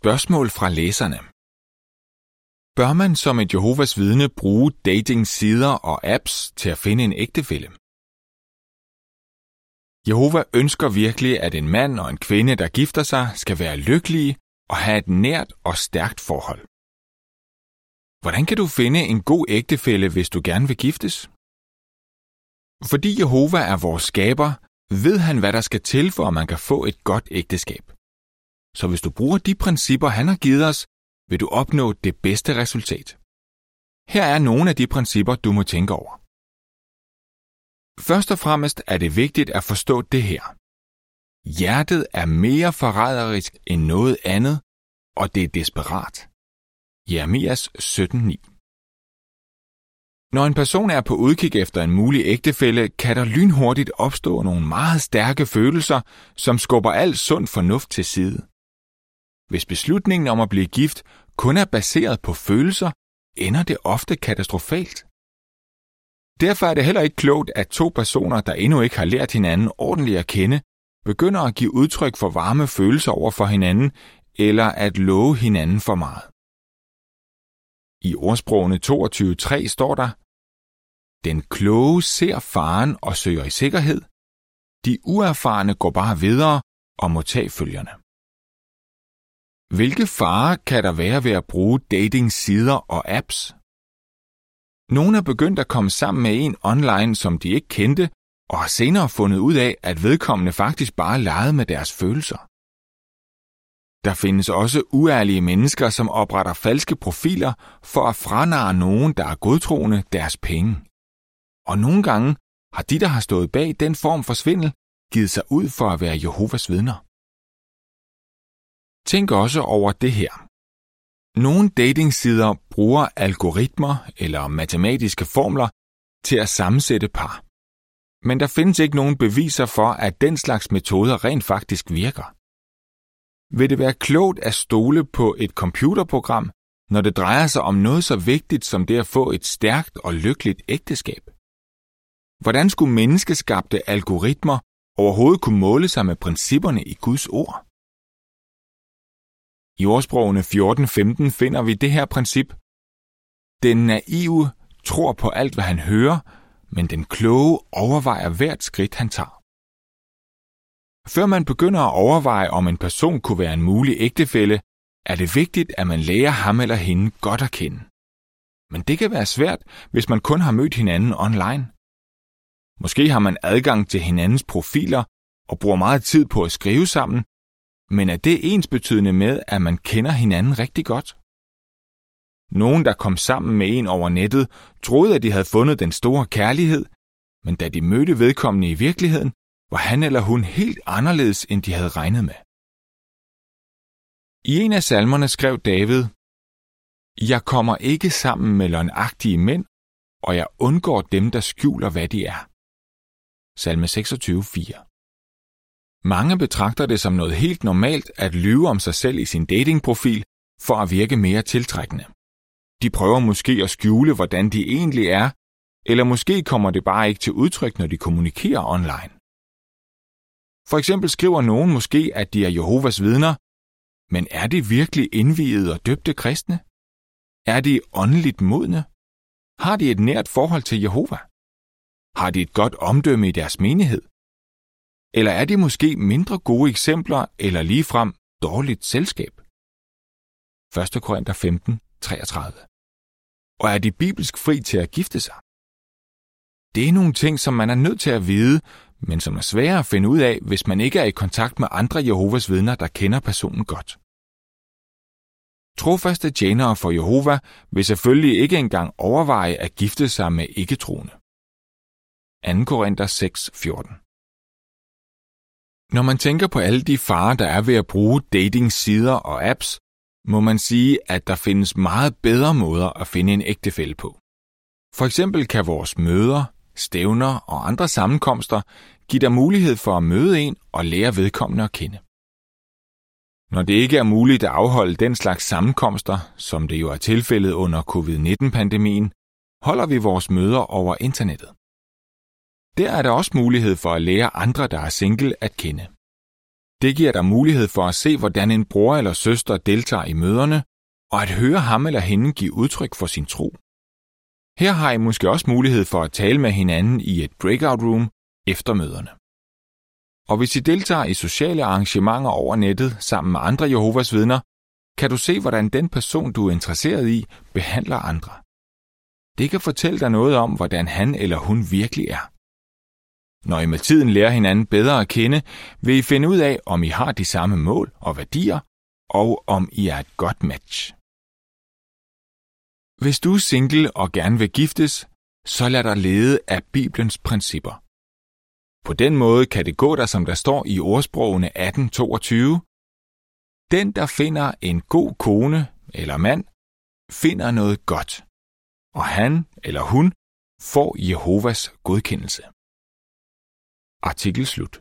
Spørgsmål fra læserne. Bør man som et Jehovas vidne bruge dating-sider og apps til at finde en ægtefælle? Jehova ønsker virkelig, at en mand og en kvinde, der gifter sig, skal være lykkelige og have et nært og stærkt forhold. Hvordan kan du finde en god ægtefælle, hvis du gerne vil giftes? Fordi Jehova er vores skaber, ved han, hvad der skal til, for at man kan få et godt ægteskab. Så hvis du bruger de principper, han har givet os, vil du opnå det bedste resultat. Her er nogle af de principper, du må tænke over. Først og fremmest er det vigtigt at forstå det her. Hjertet er mere forræderisk end noget andet, og det er desperat. Jeremias 17.9 Når en person er på udkig efter en mulig ægtefælle, kan der lynhurtigt opstå nogle meget stærke følelser, som skubber al sund fornuft til side. Hvis beslutningen om at blive gift kun er baseret på følelser, ender det ofte katastrofalt. Derfor er det heller ikke klogt, at to personer, der endnu ikke har lært hinanden ordentligt at kende, begynder at give udtryk for varme følelser over for hinanden, eller at love hinanden for meget. I ordsprogene 22.3 står der, Den kloge ser faren og søger i sikkerhed. De uerfarne går bare videre og må tage følgerne. Hvilke farer kan der være ved at bruge dating-sider og apps? Nogle er begyndt at komme sammen med en online, som de ikke kendte, og har senere fundet ud af, at vedkommende faktisk bare legede med deres følelser. Der findes også uærlige mennesker, som opretter falske profiler for at franare nogen, der er godtroende, deres penge. Og nogle gange har de, der har stået bag den form for svindel, givet sig ud for at være Jehovas vidner. Tænk også over det her. Nogle datingsider bruger algoritmer eller matematiske formler til at sammensætte par. Men der findes ikke nogen beviser for, at den slags metoder rent faktisk virker. Vil det være klogt at stole på et computerprogram, når det drejer sig om noget så vigtigt som det at få et stærkt og lykkeligt ægteskab? Hvordan skulle menneskeskabte algoritmer overhovedet kunne måle sig med principperne i Guds ord? I ordsprogene 14.15 finder vi det her princip. Den naive tror på alt, hvad han hører, men den kloge overvejer hvert skridt, han tager. Før man begynder at overveje, om en person kunne være en mulig ægtefælle, er det vigtigt, at man lærer ham eller hende godt at kende. Men det kan være svært, hvis man kun har mødt hinanden online. Måske har man adgang til hinandens profiler og bruger meget tid på at skrive sammen, men er det ensbetydende med, at man kender hinanden rigtig godt? Nogen, der kom sammen med en over nettet, troede, at de havde fundet den store kærlighed, men da de mødte vedkommende i virkeligheden, var han eller hun helt anderledes, end de havde regnet med. I en af salmerne skrev David, Jeg kommer ikke sammen med løgnagtige mænd, og jeg undgår dem, der skjuler, hvad de er. Salme 26, 4. Mange betragter det som noget helt normalt at lyve om sig selv i sin datingprofil for at virke mere tiltrækkende. De prøver måske at skjule, hvordan de egentlig er, eller måske kommer det bare ikke til udtryk, når de kommunikerer online. For eksempel skriver nogen måske, at de er Jehovas vidner, men er de virkelig indviede og døbte kristne? Er de åndeligt modne? Har de et nært forhold til Jehova? Har de et godt omdømme i deres menighed? Eller er de måske mindre gode eksempler eller ligefrem dårligt selskab? 1. Korinther 15, 33. Og er de bibelsk fri til at gifte sig? Det er nogle ting, som man er nødt til at vide, men som er svære at finde ud af, hvis man ikke er i kontakt med andre Jehovas vidner, der kender personen godt. Trofaste tjenere for Jehova vil selvfølgelig ikke engang overveje at gifte sig med ikke-troende. 2. Korinther 6, 14 når man tænker på alle de farer, der er ved at bruge dating-sider og apps, må man sige, at der findes meget bedre måder at finde en ægtefælle på. For eksempel kan vores møder, stævner og andre sammenkomster give dig mulighed for at møde en og lære vedkommende at kende. Når det ikke er muligt at afholde den slags sammenkomster, som det jo er tilfældet under covid-19-pandemien, holder vi vores møder over internettet. Der er der også mulighed for at lære andre, der er single, at kende. Det giver dig mulighed for at se, hvordan en bror eller søster deltager i møderne, og at høre ham eller hende give udtryk for sin tro. Her har I måske også mulighed for at tale med hinanden i et breakout room efter møderne. Og hvis I deltager i sociale arrangementer over nettet sammen med andre Jehovas vidner, kan du se, hvordan den person, du er interesseret i, behandler andre. Det kan fortælle dig noget om, hvordan han eller hun virkelig er. Når I med tiden lærer hinanden bedre at kende, vil I finde ud af, om I har de samme mål og værdier, og om I er et godt match. Hvis du er single og gerne vil giftes, så lad dig lede af Bibelens principper. På den måde kan det gå dig, som der står i ordsprogene 1822. Den, der finder en god kone eller mand, finder noget godt, og han eller hun får Jehovas godkendelse. Artikel slut.